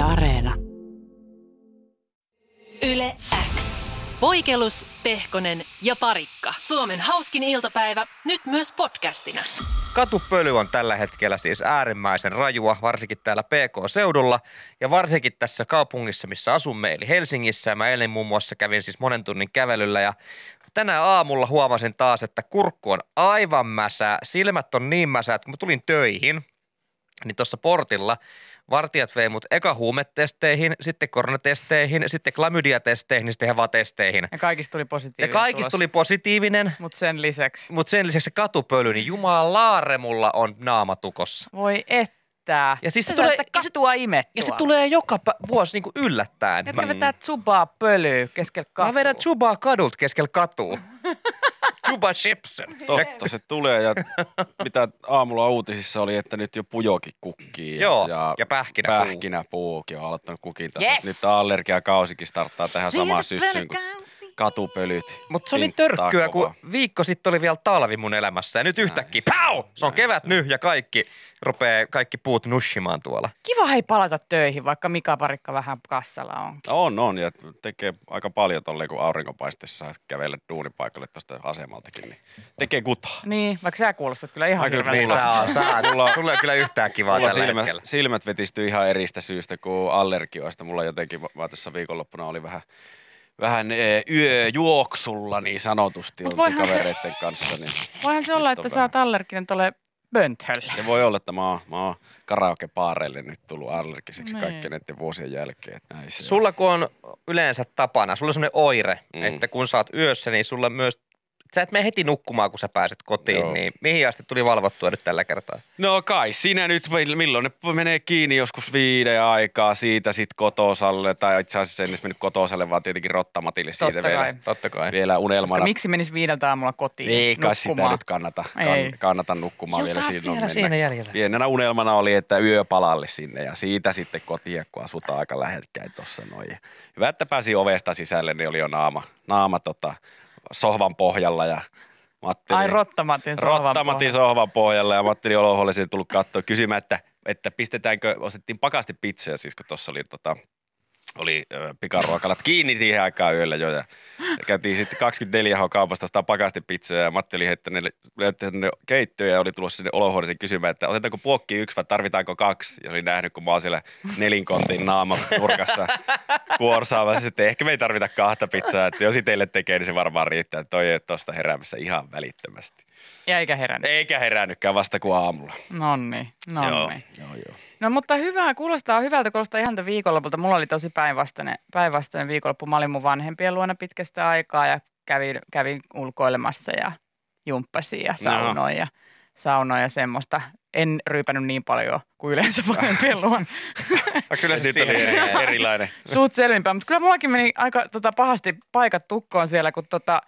Yle Areena. Yle X. Voikelus, Pehkonen ja Parikka. Suomen hauskin iltapäivä, nyt myös podcastina. Katupöly on tällä hetkellä siis äärimmäisen rajua, varsinkin täällä PK-seudulla ja varsinkin tässä kaupungissa, missä asumme, eli Helsingissä. Mä eilen muun muassa kävin siis monen tunnin kävelyllä ja tänä aamulla huomasin taas, että kurkku on aivan mäsää, silmät on niin mäsää, että kun mä tulin töihin, niin tuossa portilla vartijat vei mut eka huumetesteihin, sitten koronatesteihin, sitten klamydiatesteihin, sitten hevatesteihin. Ja kaikista tuli Ja positiivinen kaikista tuli positiivinen, Mutta sen lisäksi. mutta sen lisäksi se katupöly, niin jumalaare mulla on naamatukossa. Voi ettää. Ja siis se Sä tulee- katua imettua. Ja se tulee joka pä- vuosi niinku yllättäen. Jätkä vetää zubaa pölyä keskellä katua. Mä vedän Chubaa kadulta keskellä katua. Chuba Shipson. Tosta se tulee ja mitä aamulla uutisissa oli, että nyt jo pujokin kukkii. Joo, ja, ja pähkinäpuu. pähkinäpuukin on aloittanut kukin tässä. Yes! Nyt allergiakausikin starttaa tähän samaan syssyyn kuin katupölyt. Mutta se oli törkkyä, kun viikko sitten oli vielä talvi mun elämässä ja nyt yhtäkkiä, pau! Se on kevät nyt ja kaikki rupeaa kaikki puut nushimaan tuolla. Kiva hei palata töihin, vaikka Mika Parikka vähän kassalla on. On, on ja tekee aika paljon tolleen, kun aurinkopaistessa kävellä duunipaikalle tuosta asemaltakin, niin tekee kutaa. Niin, vaikka sä kuulostat kyllä ihan hirveältä. Niin, sä, sä, mulla, sulla on kyllä yhtään kivaa Mulla tällä silmät, hetkellä. silmät vetistyy ihan eristä syystä kuin allergioista. Mulla jotenkin, mä tässä viikonloppuna oli vähän, vähän e, yöjuoksulla niin sanotusti Mut oltiin voihan se- kavereiden kanssa. Niin Voihan se olla, että sä oot allerginen tolle bönthölle. se voi olla, että mä oon, mä oon karaoke-paareille nyt tullut allergiseksi Niin. kaikkien näiden vuosien jälkeen. Näin se on. Sulla kun on yleensä tapana, sulla on semmoinen oire, Mm. mm. että kun sä oot yössä, niin sulla myös, sä et mene heti nukkumaan, kun sä pääset kotiin, Joo. Niin mihin asti tuli valvottua nyt tällä kertaa? No kai sinä nyt, milloin ne menee kiinni joskus viiden aikaa siitä sit kotosalle, tai itse asiassa en edes mennyt kotosalle, vaan tietenkin Rottamatille siitä Totta vielä, kai. Totta kai. vielä Koska unelmana. miksi menis viideltä aamulla kotiin Ei kai sitä nukkumaan? nyt kannata, kann, kannata nukkumaan vielä vielä mennä. siinä jäljellä. Pienenä unelmana oli, että yöpalalle sinne ja siitä sitten kotiin, kun asutaan aika lähekkäin tuossa noin. Hyvä, että pääsi ovesta sisälle, niin oli jo naama, naama tota, sohvan pohjalla ja Matti Ai oli- Rottamatin sohvan Rottamatin pohjalla. sohvan pohjalla ja Matti oli olohuoneeseen tullut katsoa kysymään, että, että pistetäänkö, ostettiin pakasti pizzaa siis, kun tuossa oli tota, oli pikaruokalat kiinni siihen aikaan yöllä jo ja käytiin sitten 24 h kaupasta sitä pakasti pizzaa ja Matti oli heittänyt heittänyt keittiöön ja oli tulossa sinne olohuoneeseen kysymään, että otetaanko puokki yksi vai tarvitaanko kaksi ja oli nähnyt, kun mä oon siellä nelinkontin naama nurkassa kuorsaamassa, että ehkä me ei tarvita kahta pizzaa, että jos teille tekee, niin se varmaan riittää, että toi ei tosta heräämässä ihan välittömästi. Ja eikä herännyt. Eikä herännytkään vasta kuin aamulla. Nonni, nonni. Joo, joo. No mutta hyvää, kuulostaa hyvältä, kuulostaa ihan viikonlopulta. Mulla oli tosi päinvastainen, päinvastainen viikonloppu. Mä olin mun vanhempien luona pitkästä aikaa ja kävin, kävin ulkoilemassa ja jumppasin ja saunoin ja, saunoin ja semmoista. En ryypännyt niin paljon kuin yleensä vanhempien luona. No, kyllä Nyt oli eri- erilainen. Suut selvinpäin, mutta kyllä mullakin meni aika tota, pahasti paikat tukkoon siellä, kun tota,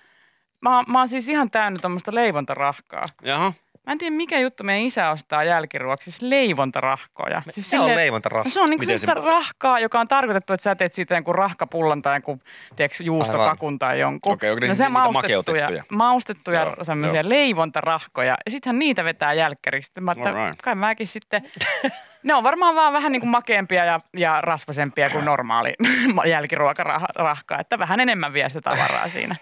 mä, mä oon siis ihan täynnä tuommoista leivontarahkaa. Jaha. Mä en tiedä, mikä juttu meidän isä ostaa jälkiruoksi, siis leivontarahkoja. Siis Se on silleen- leivontarahka. No se on niinku Miten se- sellaista rahkaa, joka on tarkoitettu, että sä teet siitä jonkun rahkapullan tai jonkun tiedätkö, juustokakun tai jonkun. Okei, ne no niitä maustettuja, makeutettuja? maustettuja Joo, semmoisia joo. leivontarahkoja. Ja sittenhän niitä vetää jälkkäriksi. Sitten Mä, että Alright. kai mäkin sitten, ne on varmaan vaan vähän niin kuin makeampia ja, ja rasvasempia kuin normaali jälkiruokarahka. Että vähän enemmän vie sitä tavaraa siinä,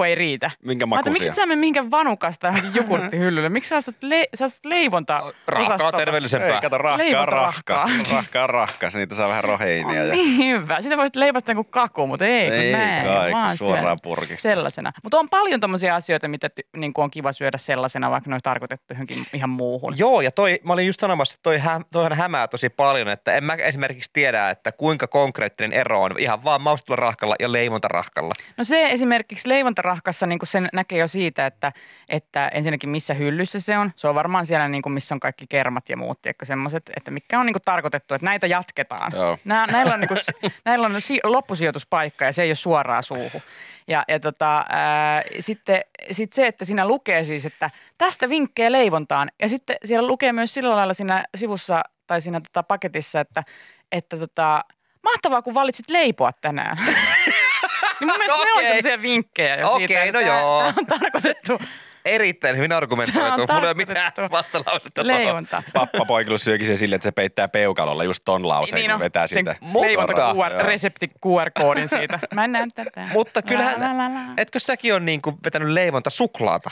kun ei riitä. Minkä makuisia? miksi sä mene mihinkään vanukasta johonkin jogurttihyllylle? Miksi sä ostat, le- sä ostat leivonta Rahkaa Ei, terveellisempää. kato, rahkaa, rahkaa. Rahkaa, rahkaa. Niitä saa vähän roheinia. On ja... niin hyvä. Sitä voisit leivata kuin kaku, mutta ei, kun Ei näin. kai, vaan kun suoraan purkista. Sellaisena. Mutta on paljon tommosia asioita, mitä ty- niin on kiva syödä sellaisena, vaikka ne olisi tarkoitettu johonkin ihan muuhun. Joo, ja toi, mä olin just sanomassa, että toi hä, toihan hämää tosi paljon, että en mä esimerkiksi tiedä, että kuinka konkreettinen ero on ihan vaan maustetulla rahkalla ja leivontarahkalla. No se esimerkiksi leivontarahkassa niin sen näkee jo siitä, että, että ensinnäkin missä hyllyssä se on. Se on varmaan siellä, niin kuin, missä on kaikki kermat ja muut, semmoiset, että mikä on niin kuin tarkoitettu, että näitä jatketaan. Joo. Nää, näillä on, niin kuin, näillä on si- loppusijoituspaikka ja se ei ole suoraan suuhun. Ja, ja tota, ää, sitten sit se, että siinä lukee siis, että tästä vinkkejä leivontaan. Ja sitten siellä lukee myös sillä lailla siinä sivussa tai siinä tota paketissa, että, että tota, mahtavaa kun valitsit leipoa tänään. niin mun mielestä ne on sellaisia vinkkejä jo siitä, Okei, että no joo. on tarkoitettu erittäin hyvin argumentoitu. Mulla ei ole mitään vastalausetta. Leivonta. Pappa poikilus syökin se silleen, että se peittää peukalolla just ton lauseen, kun on, vetää sen siitä. leivonta. QR, resepti QR-koodin siitä. Mä näen tätä. Mutta kyllähän, la, la, la. etkö säkin on niinku vetänyt leivonta suklaata?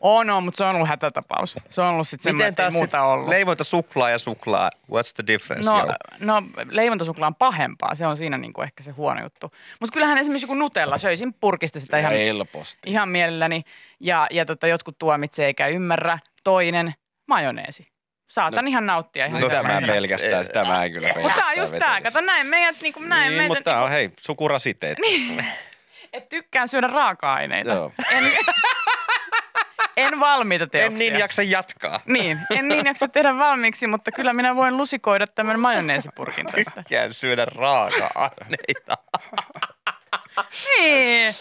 On, on, mutta se on ollut hätätapaus. Se on ollut sitten semmoinen, että ei muuta ollut. leivonta suklaa ja suklaa? What's the difference? No, no leivontasukla on pahempaa, se on siinä niinku ehkä se huono juttu. Mutta kyllähän esimerkiksi joku Nutella, söisin purkista sitä ihan, Helposti. ihan mielelläni. Ja, ja tota, jotkut tuomitsee eikä ymmärrä. Toinen, majoneesi. Saatan no, ihan nauttia ihan No, sitä mä en hirveästi. pelkästään, sitä mä en kyllä Mutta tää on just tää, vetelisi. kato näin meidät, niinku, näin Niin, meitä, mutta tää on hei, sukurasiteet. Niin. et tykkään syödä raaka-aineita. Joo. En, en valmiita En teoksia. niin jaksa jatkaa. Niin, en niin jaksa tehdä valmiiksi, mutta kyllä minä voin lusikoida tämän majoneesipurkin tästä. Tykkään syödä raaka-aineita. Niin.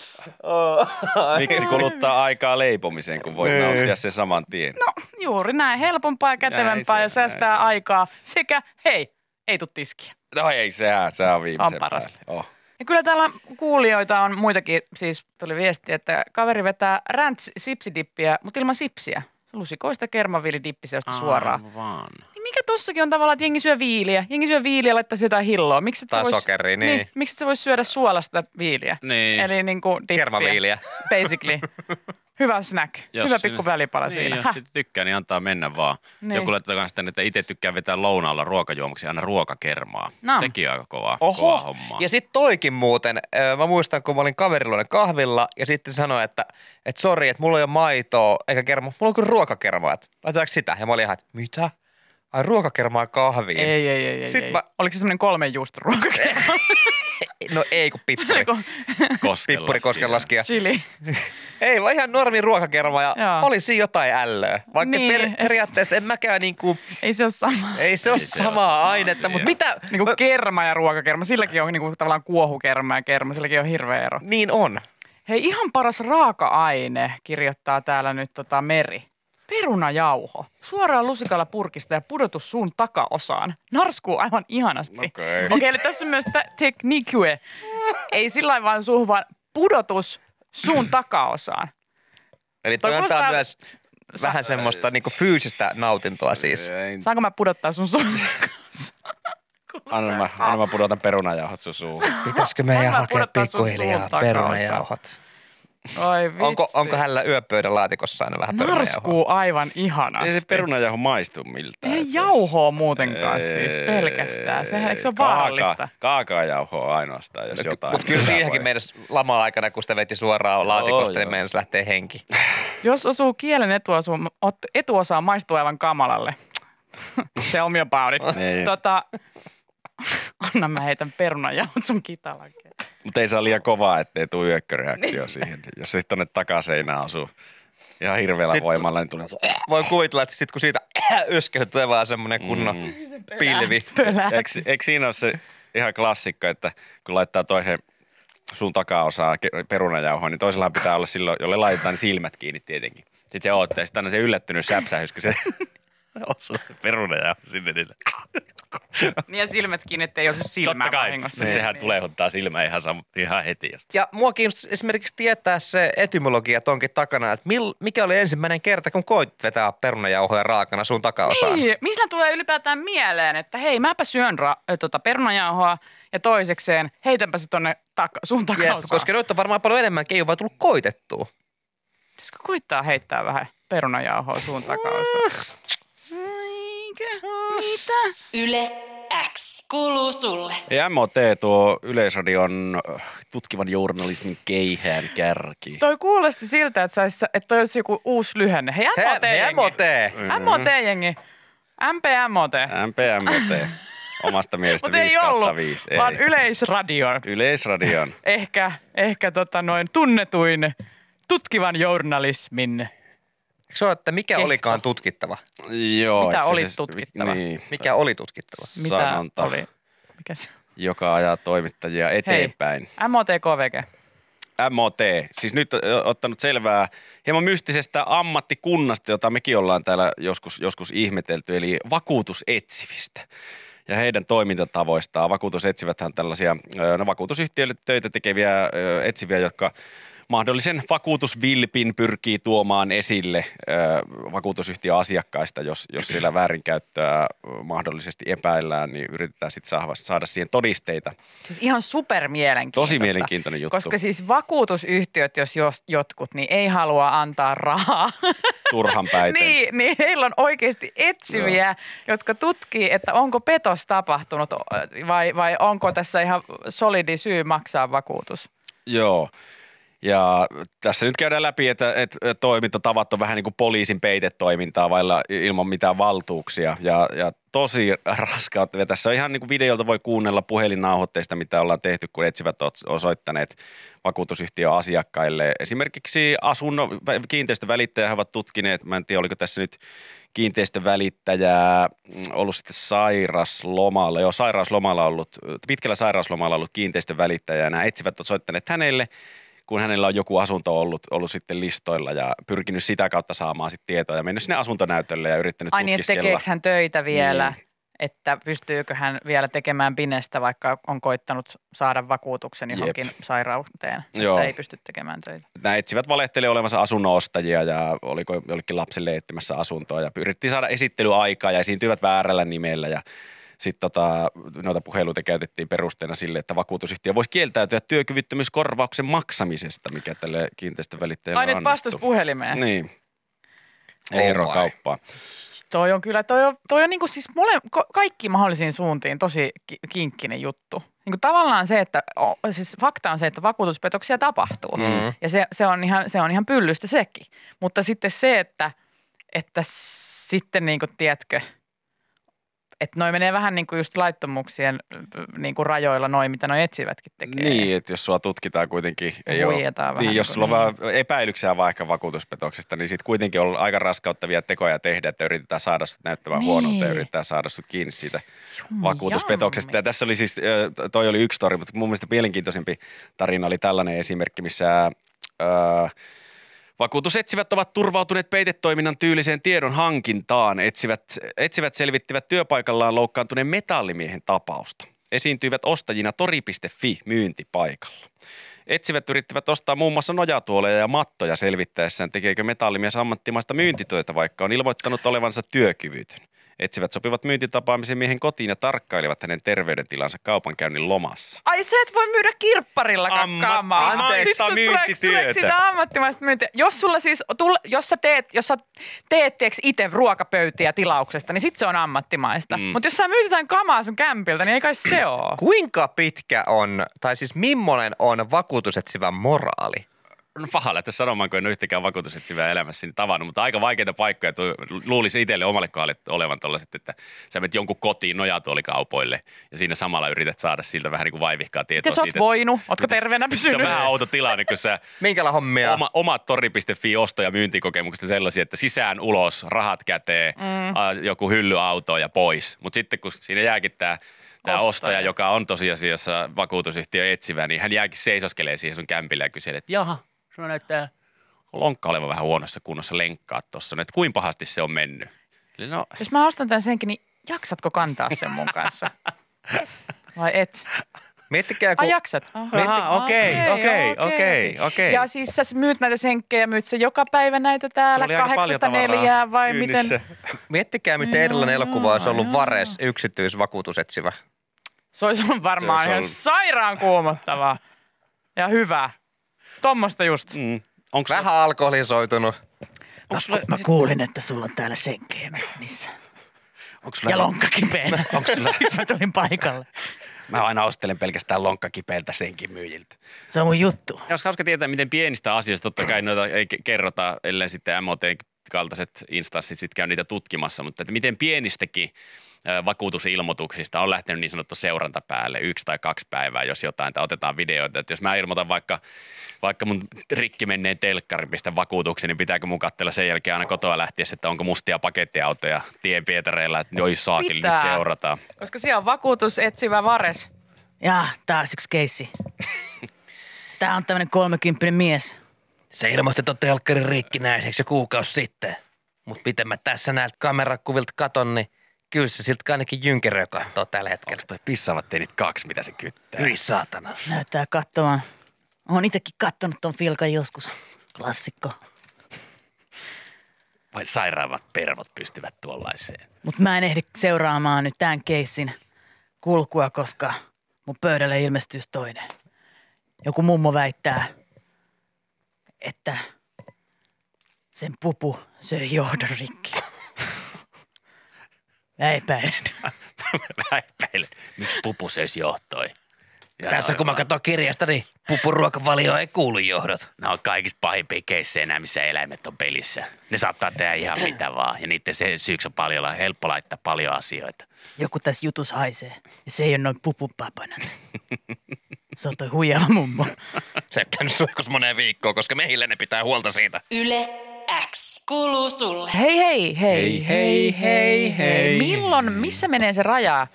Miksi kuluttaa aikaa leipomiseen, kun voi Niin. nauttia sen saman tien? No juuri näin, helpompaa ja kätevämpää Näin ja säästää näin aikaa sekä hei, ei tuu tiskiä. No ei, sehän, se on viimeisen On parasta. päälle. Oh. Ja kyllä täällä kuulijoita on muitakin, siis tuli viesti, että kaveri vetää rants sipsidippiä, mutta ilman sipsiä. Lusikoista kermaviilidippiseosta suoraan. Vaan. Niin tossakin on tavallaan, että jengi syö viiliä. Jengi syö viiliä ja laittaa jotain hilloa. Miksi et Tai vois, sokeria, niin. Miksi et sä vois syödä suolasta viiliä? Niin. Eli niin kuin dippiä. Kermaviiliä. Basically. Hyvä snack. Jos Hyvä pikku välipala niin, siinä. Jos Häh. tykkää, niin antaa mennä vaan. Niin. Niin. Joku laittaa kans tänne, että itse tykkää vetää lounaalla ruokajuomaksi aina ruokakermaa. No. Sekin on aika kova, kova Oho, homma. ja sitten toikin muuten, mä muistan kun mä olin kaverilloinen kahvilla ja sitten sanoi, että et sori, että mulla ei ole maitoa eikä kermaa, mulla on kyllä ruokakermaa, että laitetaanko sitä? Ja mä olin ihan, että mitä? Ai ruokakermaa kahviin? Ei, ei, ei, ei. Sitten ei. mä- Oliko se semmoinen kolmen juuston ruokakerma? No ei kun pippuri. Pippuri koskenlaskija. Chili. Ei, vaan ihan normi ruokakerma ja Joo. oli siinä jotain ällöä. Vaikka Niin, per, et- periaatteessa en mäkään niinku, Ei se ole sama. ei se ole Ei se ole samaa sama ainetta, asia. mutta mitä? Niin kuin Mä- kerma ja ruokakerma. Silläkin on niin kuin tavallaan kuohukerma ja kerma. Silläkin on hirveä ero. Niin on. Hei, ihan paras raaka-aine, kirjoittaa täällä nyt tota Meri. Perunajauho. Suoraan lusikalla purkista ja pudotus suun takaosaan. Narskuu aivan ihanasti. Okei. Okei, eli tässä on myös teknikue. Ei sillä lailla vaan suuhun, vaan pudotus suun takaosaan. Eli Toi toi antaa kuulostaa- myös vähän semmoista niinku fyysistä nautintoa siis. Ei, Saanko mä pudottaa sun suun takaosaan? Anna mä, anna mä pudotan perunajauhot sun suuhun. Pitäisikö meidän hakea pikkuhiljaa perunajauhot? Oi vitsi. Onko, onko hänellä yöpöydän laatikossa aina vähän perunajauhoa? Narskuu aivan ihanasti. Ei se perunajauho maistu miltään. Ei Et jauhoa muutenkaan siis Ei, pelkästään. Sehän eikö se ole kaaka- vaarallista? Kaakaajauhoa ainoastaan, jos jotain. Mutta kyllä siihenkin meidän lama-aikana, kun sitä veti suoraan laatikosta, niin meidän lähtee henki. Jos osuu kielen etuosa, etuosaan maistuu aivan kamalalle. Tell me about it. Tota, anna mä heitän perunajauhot sun kitalakeen. Mutta ei saa liian kovaa, ettei tule yökköreaktio siihen. Jos sitten tonne takaseinään osuu ihan hirveällä Sit- voimalla, niin tulee... Voin kuvitella, että sit kun siitä yskäy, tulee vaan semmoinen kunnon Mm. pilvi. Eikö, eikö siinä ole se ihan klassikko, että kun laittaa toisen sun takaosaa perunajauhoa, niin toisella pitää olla silloin, jolle laitetaan niin silmät kiinni tietenkin. Sitten se oottaa, sitten aina se yllättynyt säpsähys, kun se osuu se perunajauho sinne. Niin. Niin ja silmät kiinni, ettei osu silmään Totta kai, vahingossa. se, sehän Niin. tulehuttaa silmää ihan, sam- ihan heti. Jos. Ja mua kiinnostaa esimerkiksi tietää se etymologia tonkin takana, että mil, mikä oli ensimmäinen kerta, kun koit vetää perunajauhoja raakana sun takaosaan. Niin, mistä tulee ylipäätään mieleen, että hei, mäpä syön ra- ö, tota, perunajauhoa ja toisekseen heitänpä se tonne taka- sun Jep, takaosaan. koska nyt on varmaan paljon ole vaan tullut koitettua. Pitäisikö koittaa heittää vähän perunajauhoa suun takaosaan? Eikö? Mitä? Yle X kuuluu sulle. Ja MOT tuo Yleisradion äh, tutkivan journalismin keihään kärki. Toi kuulosti siltä, että, sais, että toi olisi joku uusi lyhenne. Hei, Hei, MOT-jengi. MOT! MOT-jengi. MPMOT. MPMOT. Omasta mielestä Mutta ei 5 kautta ollut, 5. vaan Yleisradio. Yleisradion. Ehkä, ehkä tota noin tunnetuin tutkivan journalismin. Eikö se ole, että mikä Kehto. olikaan tutkittava? Joo, Mitä oli se- tutkittava? Niin, Mikä oli tutkittava? Mitä sanonta, oli? Mikä se? joka ajaa toimittajia eteenpäin. MOTKVG. MOT, siis nyt ottanut selvää hieman mystisestä ammattikunnasta, jota mekin ollaan täällä joskus, joskus ihmetelty, eli vakuutusetsivistä ja heidän toimintatavoistaan. Vakuutusetsiväthän tällaisia, no vakuutusyhtiöille töitä tekeviä etsiviä, jotka mahdollisen vakuutusvilpin pyrkii tuomaan esille ö, vakuutusyhtiön asiakkaista, jos, jos siellä väärinkäyttöä mahdollisesti epäillään, niin yritetään sitten saada, saada siihen todisteita. Siis ihan super mielenkiintoista. Tosi mielenkiintoinen juttu. Koska siis vakuutusyhtiöt, jos jos jotkut, niin ei halua antaa rahaa. Turhan päiten. niin, niin heillä on oikeasti etsiviä, Joo. jotka tutkii, että onko petos tapahtunut vai, vai onko tässä ihan solidi syy maksaa vakuutus. Joo. Ja tässä nyt käydään läpi, että, että toimintatavat on vähän niin kuin poliisin peitetoimintaa vailla ilman mitään valtuuksia. Ja, ja tosi raskautta. Ja tässä on ihan niin kuin videolta voi kuunnella puhelinnauhoitteista, mitä ollaan tehty, kun etsivät osoittaneet vakuutusyhtiön asiakkaille. Esimerkiksi asunnon kiinteistövälittäjä ovat tutkineet, mä en tiedä oliko tässä nyt kiinteistövälittäjä mm, ollut sitten sairaslomalla, joo sairauslomalla ollut, pitkällä sairauslomalla ollut kiinteistövälittäjä ja nämä etsivät osoittaneet hänelle – kun hänellä on joku asunto ollut, ollut sitten listoilla ja pyrkinyt sitä kautta saamaan sitten tietoa ja mennyt sinne asuntonäytölle ja yrittänyt Ai niin, tekeekö hän töitä vielä? Niin. Että pystyykö hän vielä tekemään binestä, vaikka on koittanut saada vakuutuksen johonkin Jep. sairauteen, Joo. että ei pysty tekemään töitä. Nämä etsivät valehteli olevansa asunnonostajia ja oliko jollekin lapselle etsimässä asuntoa ja yritti saada esittelyaikaa ja esiintyivät väärällä nimellä ja sitten tota, noita puheluita käytettiin perusteena sille, että vakuutusyhtiö voisi kieltäytyä työkyvyttömyyskorvauksen maksamisesta, mikä tälle kiinteistövälittäjälle on Ai nyt vastas puhelimeen. Niin. Ei oh kauppaa. Toi on kyllä, toi on, toi on niin kuin siis mole, kaikki mahdollisiin suuntiin tosi kinkkinen juttu. Niin kuin tavallaan se, että siis fakta on se, että vakuutuspetoksia tapahtuu. Mm. Ja se, se, on ihan, se on ihan pyllystä sekin. Mutta sitten se, että, että sitten niin kuin, tiedätkö – että noi menee vähän niin kuin just laittomuuksien niin kuin rajoilla noin, mitä noi etsivätkin tekee. Niin, että jos sua tutkitaan kuitenkin, ei ole, niin, jos sulla on niin. epäilyksiä vaikka vakuutuspetoksesta, niin sitten kuitenkin on aika raskauttavia tekoja tehdä, että yritetään saada sut näyttämään niin. huonolta ja yritetään saada sut kiinni siitä Jum, vakuutuspetoksesta. Ja tässä oli siis, toi oli yksi tori, mutta mun mielestä mielenkiintoisempi tarina oli tällainen esimerkki, missä... Öö, Vakuutusetsivät ovat turvautuneet peitetoiminnan tyyliseen tiedon hankintaan. Etsivät, etsivät selvittivät työpaikallaan loukkaantuneen metallimiehen tapausta. Esiintyivät ostajina tori.fi myyntipaikalla. Etsivät yrittivät ostaa muun muassa nojatuoleja ja mattoja selvittäessään, tekeekö metallimies ammattimaista myyntityötä, vaikka on ilmoittanut olevansa työkyvytön. Etsivät sopivat myyntitapaamisen miehen kotiin ja tarkkailivat hänen terveydentilansa kaupankäynnin lomassa. Ai sä et voi myydä kirpparilla kamaa. Ammattimaista myyntityötä. sitä ammattimaista myyntiä. Jos sulla siis, tulla, jos sä teet, jos sä teet itse ruokapöytiä tilauksesta, niin sit se on ammattimaista. Mm. Mutta jos sä myyt jotain kamaa sun kämpiltä, niin ei kai se ole. Kuinka pitkä on, tai siis millainen on vakuutusetsivän moraali? No pahalle, että sanomaan, kun en ole yhtäkään vakuutusetsivää elämässäni tavannut, mutta aika vaikeita paikkoja. Luulisi itselle omalle kohdalle olevan tällaiset, että sä menet jonkun kotiin nojatuolikaupoille ja siinä samalla yrität saada siltä vähän niin kuin vaivihkaa tietoa siitä. sä voinut? Ootko terveenä pysynyt? Se on vähän outo tilanne, kun sä... Minkäla hommia? Oma, omat tori.fi osto- ja myyntikokemukset sellaisia, että sisään ulos, rahat käteen, mm. joku hyllyauto ja pois. Mutta sitten kun siinä jääkin tämä tämä ostaja. ostaja, joka on tosiasiassa vakuutusyhtiö etsivä, niin hän jääkin seisoskelee siihen sun kämpille ja kyselee, että jaha, Sulla näyttää lonkka olevan vähän huonossa kunnossa lenkkaa tuossa. Että kuinka pahasti se on mennyt? Eli no. Jos mä ostan tämän senkin, niin jaksatko kantaa sen mun kanssa? Vai et? Miettikää, kun... Ai jaksat? okei, okei, okei, okei. Ja siis sä myyt näitä senkkejä, myyt se joka päivä näitä täällä kahdeksasta neljää vai myynnissä. miten? Miettikää, miten erilainen elokuva olisi ollut Vares yksityisvakuutusetsivä. Se olisi ollut varmaan se olisi ollut... ihan sairaan kuumottavaa ja hyvä. Tuommoista just. Mm. Onks Vähän sulla... alkoholisoitunut. Onks sulla... Mä kuulin, että sulla on täällä senkkejä myynnissä. Onks sulla... Ja lonkka kipeänä. Onks sulla... siis mä tulin paikalle. Mä aina ostelen pelkästään lonkkakipeiltä senkin myyjiltä. Se on mun juttu. Ja olisi hauska tietää, miten pienistä asioista, totta kai noita ei kerrota, ellei sitten MOT kaltaiset instanssit sitten käy niitä tutkimassa, mutta että miten pienistäkin vakuutusilmoituksista on lähtenyt niin sanottu seuranta päälle, yksi tai kaksi päivää, jos jotain, tai otetaan videoita. Että jos mä ilmoitan vaikka, vaikka mun rikki menneen telkkarin pistä vakuutuksen, niin pitääkö mun katsella sen jälkeen aina kotoa lähtiessä, että onko mustia pakettiautoja tien pietareilla, että joi saakeli nyt seurataan. Koska siellä on vakuutus etsivä vares. Ja taas yksi keissi. Tää on tämmönen kolmekymppinen mies. Se ilmoitti tuon telkkarin rikkinäiseksi jo kuukausi sitten. Mutta miten mä tässä näiltä kamerakuvilta katon, niin Kyllä se siltä ainakin jynkeröä katsoo tällä hetkellä. Onko toi pissaavat teinit kaksi, mitä se kyttää? Hyi saatana. Näyttää katsomaan Olen itsekin kattonut ton filkan joskus. Klassikko. Vai sairaammat pervot pystyvät tuollaiseen? Mutta mä en ehdi seuraamaan nyt tämän keissin kulkua, koska mun pöydälle ilmestyy toinen. Joku mummo väittää, että sen pupu söi johdon rikki. Mä epäilen. Mä epäilen, miksi pupu söisi johtoi. Ja Tässä no, kun mä katson kirjasta, niin pupuruokavalio ei kuulu johdot. Ne on kaikista pahimpia keissejä nämä, missä eläimet on pelissä. Ne saattaa tehdä ihan mitä vaan. Ja niiden se syyksi on paljon, helppo laittaa paljon asioita. Joku tässä jutus haisee. Ja se ei ole noin pupupapanat. Se on toi huijava mummo. Se on käynyt suihkus moneen viikkoon, koska meillä ne pitää huolta siitä. Yle X kuuluu sulle. Hei hei hei Hei, hei, hei. Milloin, missä menee se raja,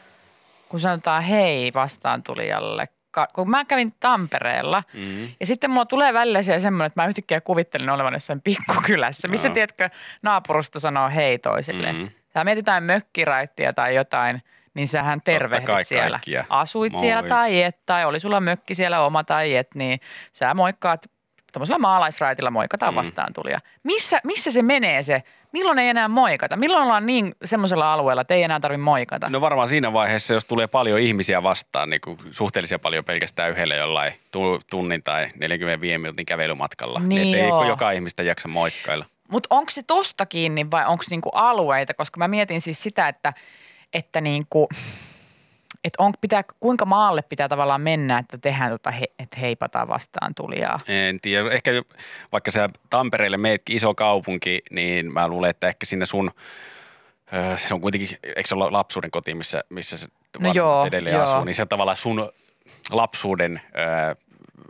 kun sanotaan hei vastaan tulijalle? Kun mä kävin Tampereella mm. ja sitten mulla tulee välillä siellä semmoinen, että mä yhtäkkiä kuvittelin olevan jossain pikkukylässä, missä Joo. tiedätkö naapurusto sanoo hei toisille. Mm. Sä mietit jotain mökkiraittia tai jotain, niin sähän tervehdit kai siellä. kaikkia. Asuit Moi. siellä tai et, tai oli sulla mökki siellä oma tai et, niin sä moikkaat tuommoisella maalaisraitilla moikataan Mm. vastaan tulija. Missä, missä se menee se? Milloin ei enää moikata? Milloin ollaan niin semmoisella alueella, että ei enää tarvitse moikata? No varmaan siinä vaiheessa, jos tulee paljon ihmisiä vastaan, niin kuin suhteellisia paljon pelkästään yhdellä jollain tu- tunnin tai 45 minuutin kävelymatkalla. Niin joo. ei joka ihmistä jaksa moikkailla. Mutta onko se tosta kiinni vai onko niinku alueita? Koska mä mietin siis sitä, että, että niinku, et on, pitää, kuinka maalle pitää tavallaan mennä, että tehdään tota, he, että heipataan vastaan tulijaa. En tiedä, ehkä vaikka sä Tampereelle meetkin iso kaupunki, niin mä luulen, että ehkä sinne sun, se on kuitenkin, eikö se ole lapsuuden koti, missä, missä se vanhemmat joo, edelleen joo. asuu, niin se on tavallaan sun lapsuuden öö,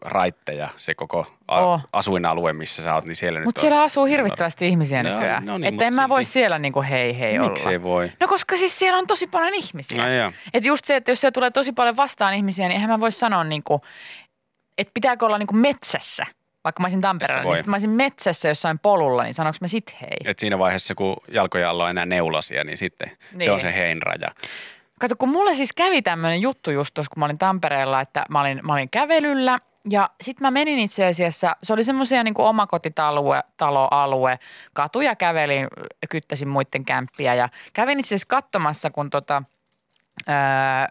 raitteja, se koko a- Oo. asuinalue, missä sä oot, niin siellä nyt Mutta on- siellä asuu hirvittävästi ihmisiä No, nykyään. no niin, että mut en mä voi silti. siellä niinku hei hei olla. Miksei voi? No koska siis siellä on tosi paljon ihmisiä. No. Että just se, että jos siellä tulee tosi paljon vastaan ihmisiä, niin eihän mä voi sanoa niinku, että pitääkö olla niinku metsässä. Vaikka mä olisin Tampereella, niin sitten mä olisin metsässä jossain polulla, niin sanoinko mä sit hei? Et siinä vaiheessa, kun jalkoja alla on enää neulasia, niin sitten niin. se Niin. on se heinraja. Kato, kun mulle siis kävi tämmöinen juttu just tuossa, kun mä olin Tampereella, että mä olin, mä olin kävelyllä ja sitten mä menin itse asiassa, se oli semmoisia niin omakotitaloalue, taloalue, katuja kävelin, kyttäsin muiden kämppiä ja kävin itse asiassa katsomassa, kun tota, ää,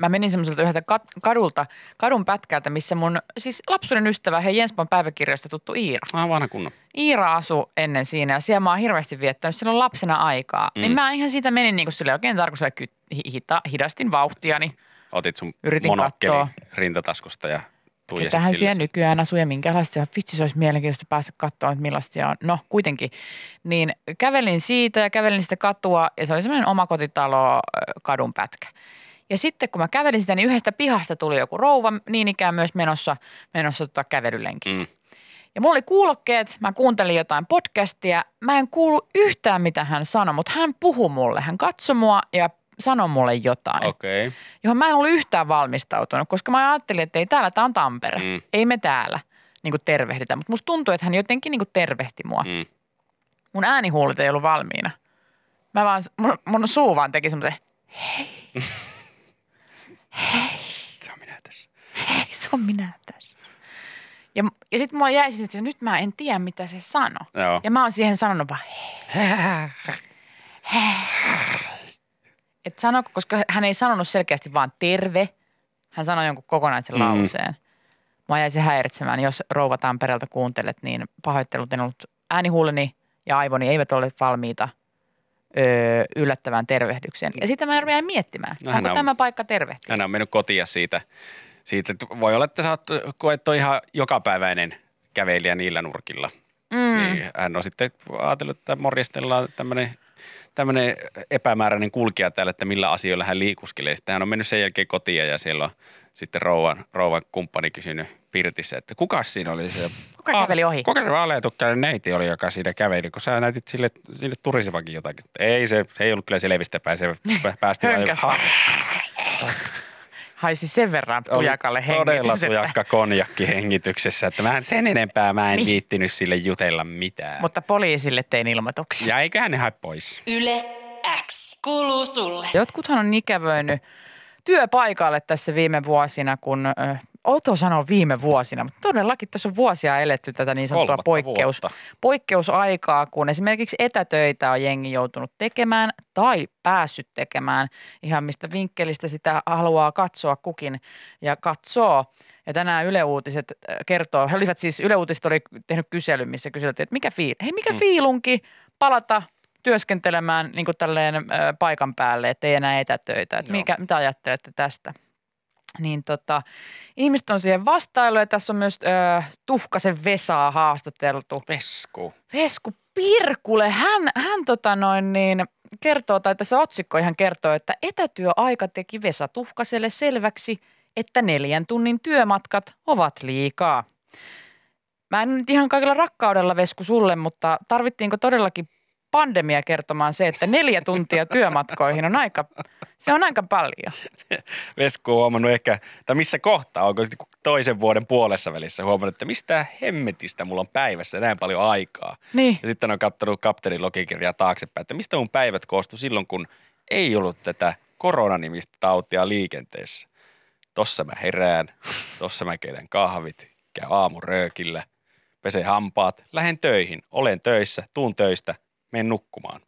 mä menin semmoiselta yhdeltä kadulta, kadun pätkältä, missä mun siis lapsuuden ystävä, he Jenspan päiväkirjoista tuttu Iira. Ah, vanha kunnon. Iira asui ennen siinä ja siellä mä oon hirveästi viettänyt silloin lapsena aikaa. Mm. Niin mä ihan siitä menin niin kuin sille oikein tarkoitus hita, hidastin vauhtiani. Otit sun Yritin katsoa. rintataskusta ja Ketähän sille. siellä nykyään asuu ja minkälaista. Ja vitsi, se olisi mielenkiintoista päästä katsomaan, että millaista siellä on. No kuitenkin. Niin kävelin siitä ja kävelin sitä katua ja se oli semmoinen omakotitalo kadun pätkä. Ja sitten kun mä kävelin sitä, niin yhdestä pihasta tuli joku rouva niin ikään myös menossa, menossa tota kävelylenkiin. Mm. Ja mulla oli kuulokkeet, mä kuuntelin jotain podcastia. Mä en kuulu yhtään mitä hän sanoi, mutta hän puhui mulle. Hän katsoi mua ja sanoi mulle jotain. Okay. johon mä en ollut yhtään valmistautunut, koska mä ajattelin, että ei täällä, tää on Tampere. Mm. Ei me täällä niin kuin tervehditä. Mutta musta tuntui, että hän jotenkin niin kuin tervehti mua. Mm. Mun äänihuulet ei ollut valmiina. Mä vaan, mun, mun suu vaan teki semmoisen, Se on minä tässä. hei se on minä tässä. Ja, ja sitten mulla jäi sinne, että nyt mä en tiedä mitä se sanoi. Ja mä oon siihen sanonut vaan että sanoko, koska hän ei sanonut selkeästi vaan terve. Hän sanoi jonkun kokonaisen Mm. lauseen. Mä jäi se häiritsemään. Jos rouva Tampereelta kuuntelet, niin pahoittelut en ollut äänihuuleni ja aivoni eivät olleet valmiita öö, yllättävään tervehdykseen. Ja sitten mä jäin miettimään, No onko on- tämä paikka tervehtiä. Hän on mennyt kotia siitä. siitä että voi olla, että sä oot koettu ihan jokapäiväinen kävelijä niillä nurkilla. Mm. Niin hän on sitten ajatellut, että morjestellaan tämmöinen tämmöinen epämääräinen kulkija täällä, että millä asioilla hän liikuskelee. Sitten hän on mennyt sen jälkeen kotiin ja siellä on sitten rouvan, rouvan kumppani kysynyt Pirtissä, että kuka siinä oli se? Kuka käveli ohi? Kuka se vaaleatukkainen neiti oli, joka siinä käveli, kun sä näytit sille, sille turisevakin jotakin. Ei se, se ei ollut kyllä selvistä päin, se pä- päästi vaan. Haisi sen verran oli tujakalle todella tujakka konjakki hengityksessä, että mä en sen enempää mä en Niin. viittinyt sille jutella mitään. mutta poliisille tein ilmoituksia. Ja eiköhän ne hae pois. Yle X kuuluu sulle. Jotkuthan on ikävöinyt työpaikalle tässä viime vuosina, kun Oto sanoa viime vuosina, mutta todellakin tässä on vuosia eletty tätä niin sanottua Kolmatta poikkeus, vuotta. poikkeusaikaa, kun esimerkiksi etätöitä on jengi joutunut tekemään tai päässyt tekemään ihan mistä vinkkelistä sitä haluaa katsoa kukin ja katsoo. Ja tänään Yle Uutiset äh, kertoo, he olivat siis, Yle Uutiset oli tehnyt kyselyn, missä kyseltiin, että mikä, fiil, hei, mikä fiilunki palata työskentelemään niin kuin tälleen ö, paikan päälle, ettei enää etätöitä. Että mikä, mitä ajattelette tästä? Niin tota, ihmiset on siihen vastailu ja tässä on myös ö, Tuhkasen Vesaa haastateltu. Vesku. Vesku Pirkule, hän, hän tota noin niin, kertoo, tai tässä otsikko ihan kertoo, että etätyöaika teki Vesa Tuhkaselle selväksi, että neljän tunnin työmatkat ovat liikaa. Mä en nyt ihan kaikella rakkaudella Vesku sulle, mutta tarvittiinko todellakin pandemia kertomaan se, että neljä tuntia työmatkoihin on aika, se on aika paljon. Vesku on huomannut ehkä, tai missä kohtaa, onko toisen vuoden puolessa välissä huomannut, että mistä hemmetistä mulla on päivässä näin paljon aikaa. Niin, Ja sitten on katsonut kapteenin logikirjaa taaksepäin, että mistä mun päivät koostu silloin, kun ei ollut tätä koronanimistä tautia liikenteessä. Tossa mä herään, tossa mä keitän kahvit, käyn aamuröökillä, pesen hampaat, lähden töihin, olen töissä, tuun töistä, menen nukkumaan.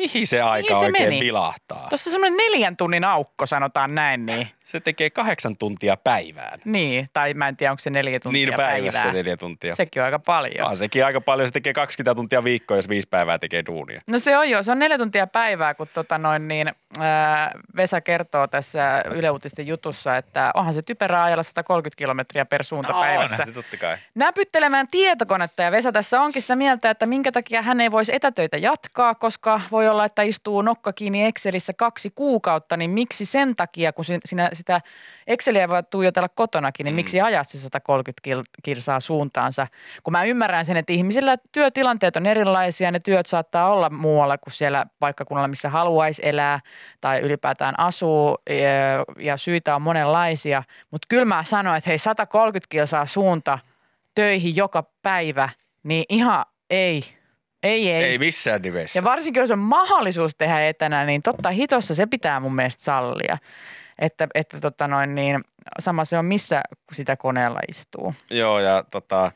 Mihin se aika se oikein meni? vilahtaa? tuossa semmoinen neljän tunnin aukko sanotaan näin, niin, Se tekee kahdeksan tuntia päivään. niin tai mä en tiedä, onko se neljä tuntia niin päivässä päivää. neljä tuntia. Se, Sekin on aika paljon. on sekin aika paljon. Se tekee 20 tuntia viikkoa, jos viisi päivää tekee duunia. No se on jo, se on neljä tuntia päivää, kun tota noin niin, ää, Vesa kertoo tässä Yle Uutisten jutussa, että onhan se typerää ajalla 130 kilometriä per suunta päivässä. onhan se totta kai. Näpyttelemään tietokonetta ja Vesa tässä onkin sitä mieltä, että minkä takia hän ei voisi etätöitä jatkaa, koska voi olla, että istuu nokka kiinni Excelissä kaksi kuukautta, niin miksi sen takia, kun sin- sinä sitä Exceliä voi tuijotella kotonakin, niin Mm. miksi ajaa se 130 kil- kilsaa suuntaansa? Kun mä ymmärrän sen, että ihmisillä työtilanteet on erilaisia, ne työt saattaa olla muualla kuin siellä paikkakunnalla, missä haluaisi elää tai ylipäätään asuu ja- ja syitä on monenlaisia. Mutta kyllä mä sanoin, että hei 130 kilsaa suunta töihin joka päivä, niin ihan ei, ei, ei. Ei missään nimessä. Ja varsinkin jos on mahdollisuus tehdä etänä, niin totta hitossa se pitää mun mielestä sallia. Että, että tota noin, niin sama se on missä sitä koneella istuu. Joo, ja tota,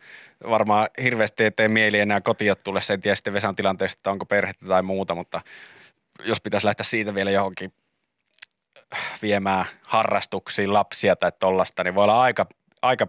varmaan hirveästi ei tee mieli enää kotiin tulle. En tiedä sitten Vesan tilanteesta, että onko perhettä tai muuta, mutta jos pitäisi lähteä siitä vielä johonkin viemään harrastuksiin lapsia tai tollasta, niin voi olla aika, aika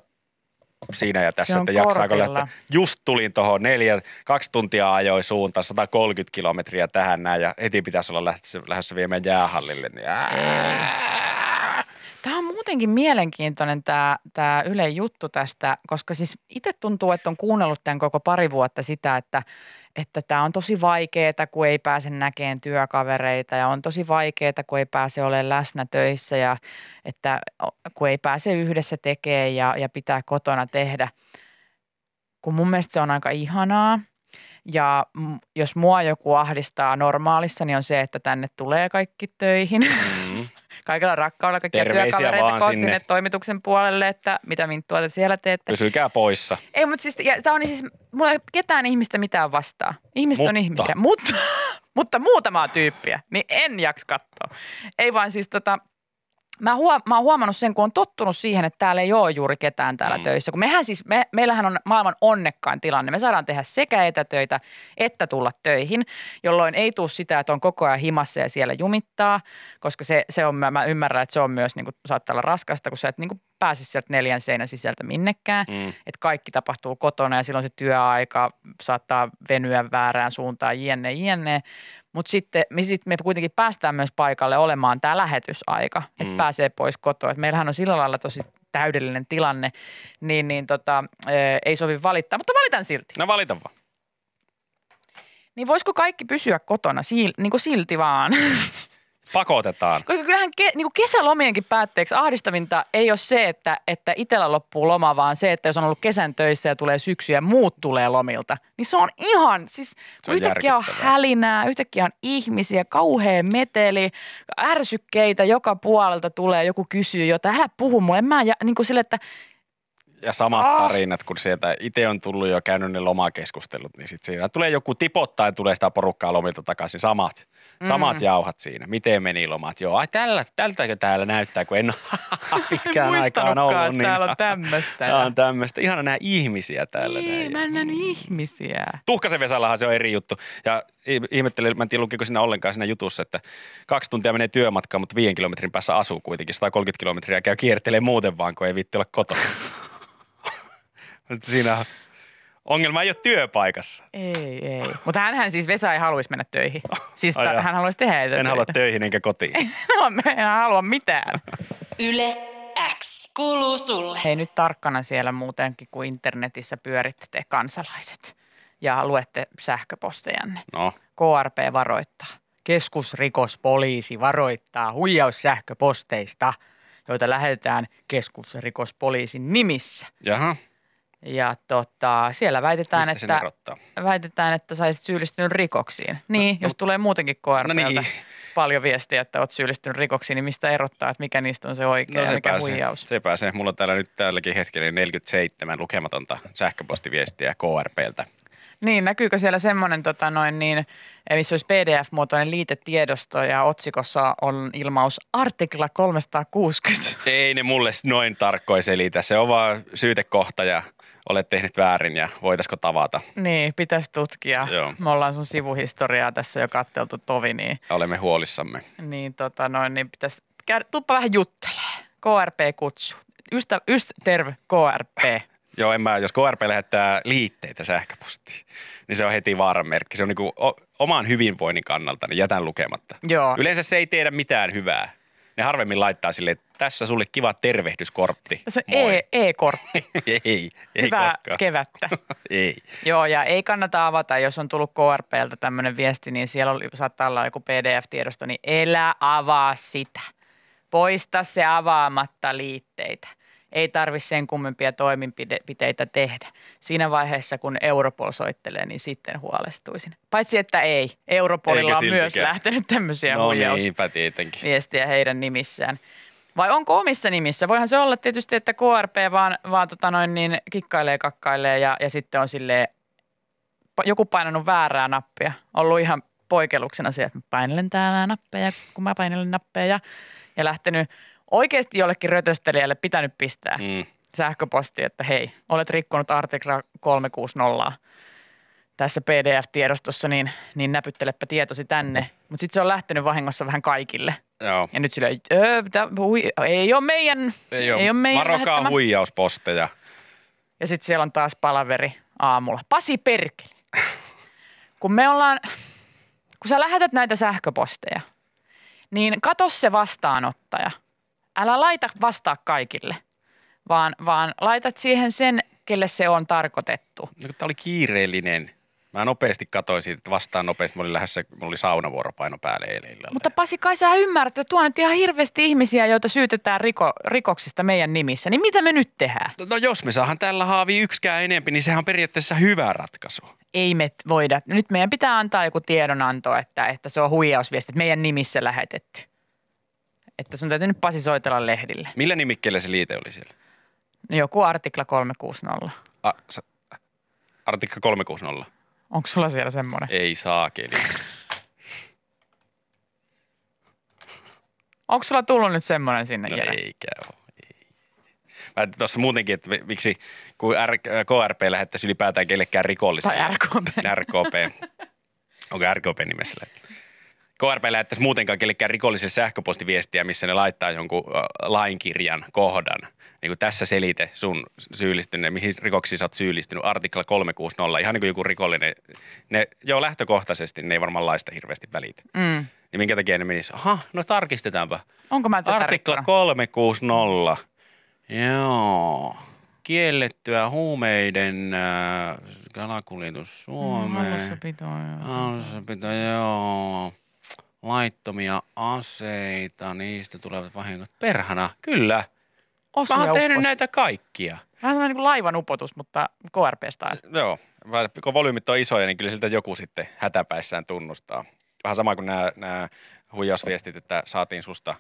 siinä ja tässä, että jaksaako lähteä. Just tulin tuohon neljä, kaksi tuntia ajoi suuntaan, 130 kilometriä tähän näin ja heti pitäisi olla lähdössä, lähdössä viemään jäähallille. Niin ää, Tämä on muutenkin mielenkiintoinen tämä, tämä Yle juttu tästä, koska siis itse tuntuu, että on kuunnellut tämän koko pari vuotta sitä, että, että tämä on tosi vaikeaa, kun ei pääse näkemään työkavereita ja on tosi vaikeaa, kun ei pääse olemaan läsnä töissä ja että kun ei pääse yhdessä tekemään ja, ja pitää kotona tehdä. Kun mun mielestä se on aika ihanaa ja mm, jos mua joku ahdistaa normaalissa, niin on se, että tänne tulee kaikki töihin. Kaikella rakkaudella kaikkia Terveisiä työkavereita vaan sinne. sinne toimituksen puolelle, että mitä minttua te siellä teette. Pysykää poissa. Ei, mutta siis, ja, tämä on siis, mulla ei ole ketään ihmistä mitään vastaa. Ihmiset on Mutta. ihmisiä, mutta, mutta muutamaa tyyppiä, niin en jaks katsoa. Ei vaan siis tota, Mä, huom- mä oon huomannut sen, kun on tottunut siihen, että täällä ei ole juuri ketään täällä mm. Töissä. Kun mehän siis, me, meillähän on maailman onnekkain tilanne. Me saadaan tehdä sekä etätöitä että tulla töihin, jolloin ei tule sitä, että on koko ajan himassa ja siellä jumittaa, koska se, se on, mä, mä ymmärrän, että se on myös, niin kuin, saattaa olla raskasta, kun sä et niin kuin, pääse sieltä neljän seinän sisältä minnekään. Mm. Että kaikki tapahtuu kotona ja silloin se työaika saattaa venyä väärään suuntaan, jne, jne. Mutta sitten me, sit me kuitenkin päästään myös paikalle olemaan tämä lähetysaika, että Mm. pääsee pois kotoa. Et meillähän on sillä lailla tosi täydellinen tilanne, niin, niin tota, ei sovi valittaa, mutta valitan silti. No valita vaan. Niin voisiko kaikki pysyä kotona sil, niin kuin silti vaan? Pakotetaan. Koska kyllähän ke, niin kuin kesälomienkin päätteeksi ahdistavinta ei ole se, että, että itsellä loppuu loma, vaan se, että jos on ollut kesän töissä ja tulee syksy ja muut tulee lomilta, niin se on ihan, siis Se on yhtäkkiä on hälinää, yhtäkkiä on ihmisiä, kauhea meteli, ärsykkeitä joka puolelta tulee, joku kysyy jotain, älä puhu mulle, en mä, ja, niin kuin sille, että Ja samat Ah. tarinat, kun sieltä itse on tullut jo käynyt ne lomakeskustelut, niin sitten siinä tulee joku tipottaa ja tulee sitä porukkaa lomilta takaisin. Samat, samat Mm. jauhat siinä. Miten meni lomat? Joo, ai tällä, tältäkö täällä näyttää, kun en ole pitkään aikaan ollut. että täällä on tämmöistä. Tää on tämmöistä. Ihana nähdä ihmisiä täällä. Niin, näin. mä en nähnyt ihmisiä. Tuhkasen Vesallahan se on eri juttu. Ja ih- ihmettelin, mä en tiedä lukiko siinä ollenkaan siinä jutussa, että kaksi tuntia menee työmatkaan, mutta viiden kilometrin päässä asuu kuitenkin. 130 kilometriä käy kiertelee muuten vaan, kun ei viitti olla kotona. Mutta siinä on- ongelma ei ole työpaikassa. Ei, ei. Mutta hänhän siis Vesa ei haluaisi mennä töihin. Siis ta- hän haluaisi tehdä En töitä. halua töihin enkä kotiin. No, me en halua mitään. Yle X kuuluu sulle. Hei nyt tarkkana siellä muutenkin, kun internetissä pyöritte te kansalaiset ja luette sähköpostejanne. No, KRP varoittaa. Keskusrikospoliisi varoittaa huijaussähköposteista, joita lähetetään keskusrikospoliisin nimissä. jaha. Ja tota, siellä väitetään, Mistä että, erottaa? väitetään, että sä olisit syyllistynyt rikoksiin. Niin, jos tulee muutenkin KRPltä No niin. paljon viestiä, että oot syyllistynyt rikoksiin, niin mistä erottaa, että mikä niistä on se oikea ja No se mikä pääsee, huijaus? se pääsee. Mulla on täällä nyt tälläkin hetkellä 47 lukematonta sähköpostiviestiä KRPltä. Niin, näkyykö siellä semmoinen, tota noin niin, missä olisi PDF-muotoinen liitetiedosto ja otsikossa on ilmaus artikla 360. Ei ne mulle noin tarkkoin selitä. Se on vaan syytekohta ja olet tehnyt väärin ja voitaisiko tavata. Niin, pitäisi tutkia. Joo. Me ollaan sun sivuhistoriaa tässä jo katteltu tovi, niin, Olemme huolissamme. niin, tota noin, niin pitäisi käydä, tuppa vähän juttelee. KRP kutsu. Ystä, yst, terve, KRP. Joo, en mä, jos KRP lähettää liitteitä sähköpostiin, niin se on heti vaaran merkki. Se on niin oman hyvinvoinnin kannalta, niin jätän lukematta. Joo. Yleensä se ei tiedä mitään hyvää. Ne harvemmin laittaa sille, että tässä sulle kiva tervehdyskortti. Se on e, e-kortti. ei, ei Hyvää koskaan. kevättä. ei. Joo, ja ei kannata avata, jos on tullut KRPltä tämmöinen viesti, niin siellä oli, saattaa olla joku PDF-tiedosto, niin elä avaa sitä. Poista se avaamatta liitteitä. Ei tarvi sen kummempia toimenpiteitä tehdä. Siinä vaiheessa, kun Europol soittelee, niin sitten huolestuisin. Paitsi, että ei. Europolilla Eikä on myös siltikään. lähtenyt tämmöisiä No huijaus niinpä tietenkin. viestiä heidän nimissään. Vai onko omissa nimissä? Voihan se olla tietysti, että KRP vaan, vaan tota noin niin kikkailee, kakkailee ja, ja sitten on silleen pa- joku painanut väärää nappia. Ollut ihan poikelluksena se, että mä painelen täällä nappeja, kun mä painelen nappeja. Ja lähtenyt oikeasti jollekin rötöstelijälle pitänyt pistää Mm. sähköposti, että hei, olet rikkonut artikla 360 tässä PDF-tiedostossa, niin, niin näpyttelepä tietosi tänne. Mutta sitten se on lähtenyt vahingossa vähän kaikille. Joo. Ja nyt sille öö, hui, ei ole meidän, Ei ole, ei ole meidän Varokaa lähettämä. huijausposteja. Ja sitten siellä on taas palaveri aamulla. Pasi perkele. Kun me ollaan, kun sä lähetät näitä sähköposteja, niin kato se vastaanottaja. Älä laita vastaa kaikille, vaan, vaan laitat siihen sen, kelle se on tarkoitettu. No, Tämä oli kiireellinen. Mä nopeasti katsoin siitä, että vastaan nopeasti. Mä olin lähdössä, mulla oli saunavuoropaino päälle eilen. Mutta Pasi, kai sä ymmärrät, että tuo on nyt ihan hirveästi ihmisiä, joita syytetään riko, rikoksista meidän nimissä. Niin mitä me nyt tehdään? No, no jos me saahan tällä haavi yksikään enempi, niin sehän on periaatteessa hyvä ratkaisu. Ei me voida. Nyt meidän pitää antaa joku tiedonanto, että, että se on huijausviesti, että meidän nimissä lähetetty. Että sun täytyy nyt Pasi soitella lehdille. Millä nimikkeellä se liite oli siellä? Joku artikla 360. A, sa, artikka 360. Onko sulla siellä semmoinen? Ei saakeli. Onko sulla tullut nyt semmoinen sinne? No Jere? eikä ole. Ei. Mä tuossa muutenkin, että mi- miksi kun R, KRP lähettäisi ylipäätään kellekään rikolliselle. Tai RKP. RKP. Onko RKP nimessä? KRP lähettäisi muutenkaan kellekään rikolliselle sähköpostiviestiä, missä ne laittaa jonkun lainkirjan kohdan. Niin kuin tässä selite sun syyllistyneen, mihin rikoksiin sä oot syyllistynyt, artikla 360, ihan niin kuin joku rikollinen. Ne, joo, lähtökohtaisesti ne ei varmaan laista hirveästi välitä. Mm. Niin minkä takia ne menisi, aha, no tarkistetaanpa. Onko mä Artikla rikkonut? 360. Joo. Kiellettyä huumeiden äh, kalakuljetus Suomeen. Hallussapito, joo. Hallussapito, joo. Laittomia aseita, niistä tulevat vahingot. Perhana, kyllä. Osia Mä oon tehnyt näitä kaikkia. Vähän semmoinen niin kuin laivan upotus, mutta KRP-style. Joo, kun volyymit on isoja, niin kyllä siltä joku sitten hätäpäissään tunnustaa. Vähän sama kuin nämä, nämä huijausviestit, että saatiin susta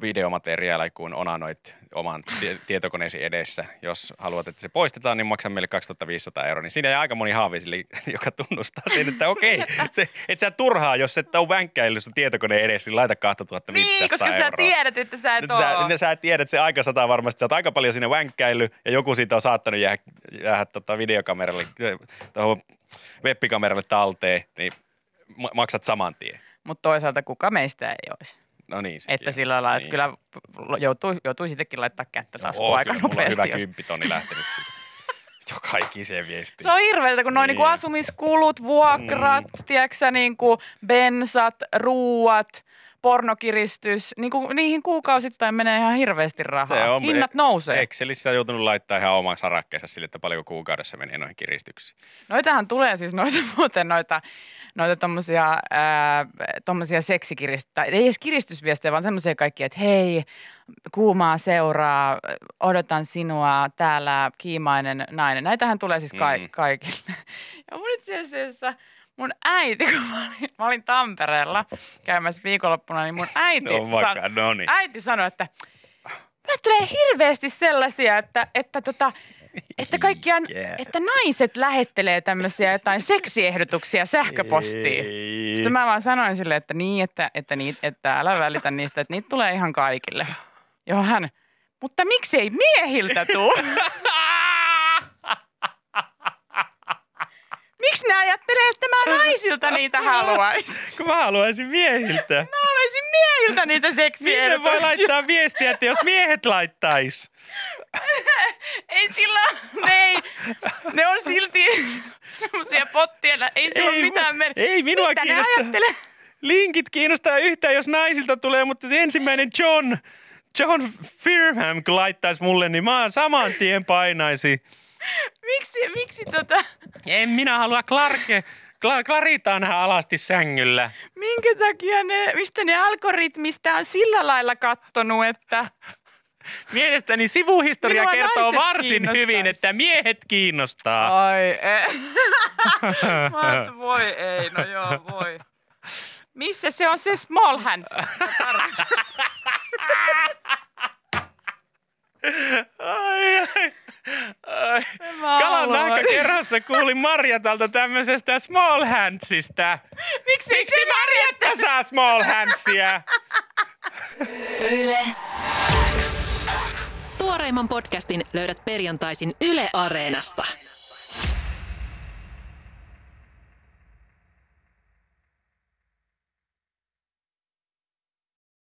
videomateriaalia, kun onanoit oman tie- tietokoneesi edessä. Jos haluat, että se poistetaan, niin maksa meille 2500 euroa. Niin siinä ei aika moni haavi sille, joka tunnustaa sen, että okei, se, et sä turhaa, jos et ole vänkkäillyt sun tietokoneen edessä, niin laita 2500 Niin, koska euroa. sä tiedät, että sä et Nyt sä, oo. nyt sä tiedät se aika sataa varmasti. Sä oot aika paljon sinne vänkkäily ja joku siitä on saattanut jäädä, jäädä tota videokameralle, tuohon webbikameralle talteen, niin ma- maksat saman tien. Mutta toisaalta kuka meistä ei olisi. No niin, sekin Että sillä lailla, että Niin. kyllä joutuu, joutuu sittenkin laittaa kättä taskuun Joo, aika kyllä mulla on nopeasti. hyvä Jos... kymppitonni lähtenyt siitä. Joka ikiseen viestiin. Se on hirveätä, kun noin Niin. niinku asumiskulut, vuokrat, mm. tiedätkö niinku bensat, ruuat, pornokiristys, niinku, niihin kuukausittain menee ihan hirveästi rahaa. Hinnat nousee. Excelissä on joutunut laittaa ihan oman sarakkeensa sille, että paljonko kuukaudessa menee noihin kiristyksiin. Noitahan tulee siis noita muuten noita, noita tommosia, ää, tommosia seksikiristys, ei edes kiristysviestejä, vaan semmoisia kaikkia, että hei, kuumaa seuraa, odotan sinua, täällä kiimainen nainen. Näitähän tulee siis ka- Mm. kaikille. Ja mun itse asiassa mun äiti, kun mä olin, mä olin Tampereella käymässä viikonloppuna, niin mun äiti, No vaikka, no niin. äiti sanoi, että mulle tulee hirveästi sellaisia, että, että tota, että kaikkia, Eikä. että naiset lähettelee tämmöisiä jotain seksiehdotuksia sähköpostiin. Ei. Sitten mä vaan sanoin sille, että niin, että, että, niit, että älä välitä niistä, että niitä tulee ihan kaikille. Joo hän, mutta miksi ei miehiltä tuu? Miksi ne ajattelee, että mä naisilta niitä haluaisin? Kun mä haluaisin miehiltä. Mä haluaisin miehiltä niitä Sinne voi seksiehdotuksia. laittaa viestiä, että jos miehet laittaisi. Ei sillä, ne, ei, ne on silti semmoisia pottia, ei sillä ole Ei, mitään mer- ei minua Mistä kiinnosta. ne ajattelee? Linkit kiinnostaa yhtään, jos naisilta tulee, mutta ensimmäinen John, John Firmham, kun laittaisi mulle, niin mä saman tien painaisi. Miksi, miksi tota, En minä halua Clarke, Cla- Claritaa nähdä alasti sängyllä. minkä takia ne, mistä ne algoritmista on sillä lailla kattonut, että Mielestäni sivuhistoria Minua kertoo varsin hyvin, että miehet kiinnostaa. Ai ei. Voi ei, no joo, voi. Missä se on se small hands? Ai, ai, Kalan haluan. nahka kerhossa kuulin Marjatalta tämmöisestä small handsista. Miksi, Miksi Marjatta saa small handsia? Yle X. Tuoreimman podcastin löydät perjantaisin Yle Areenasta.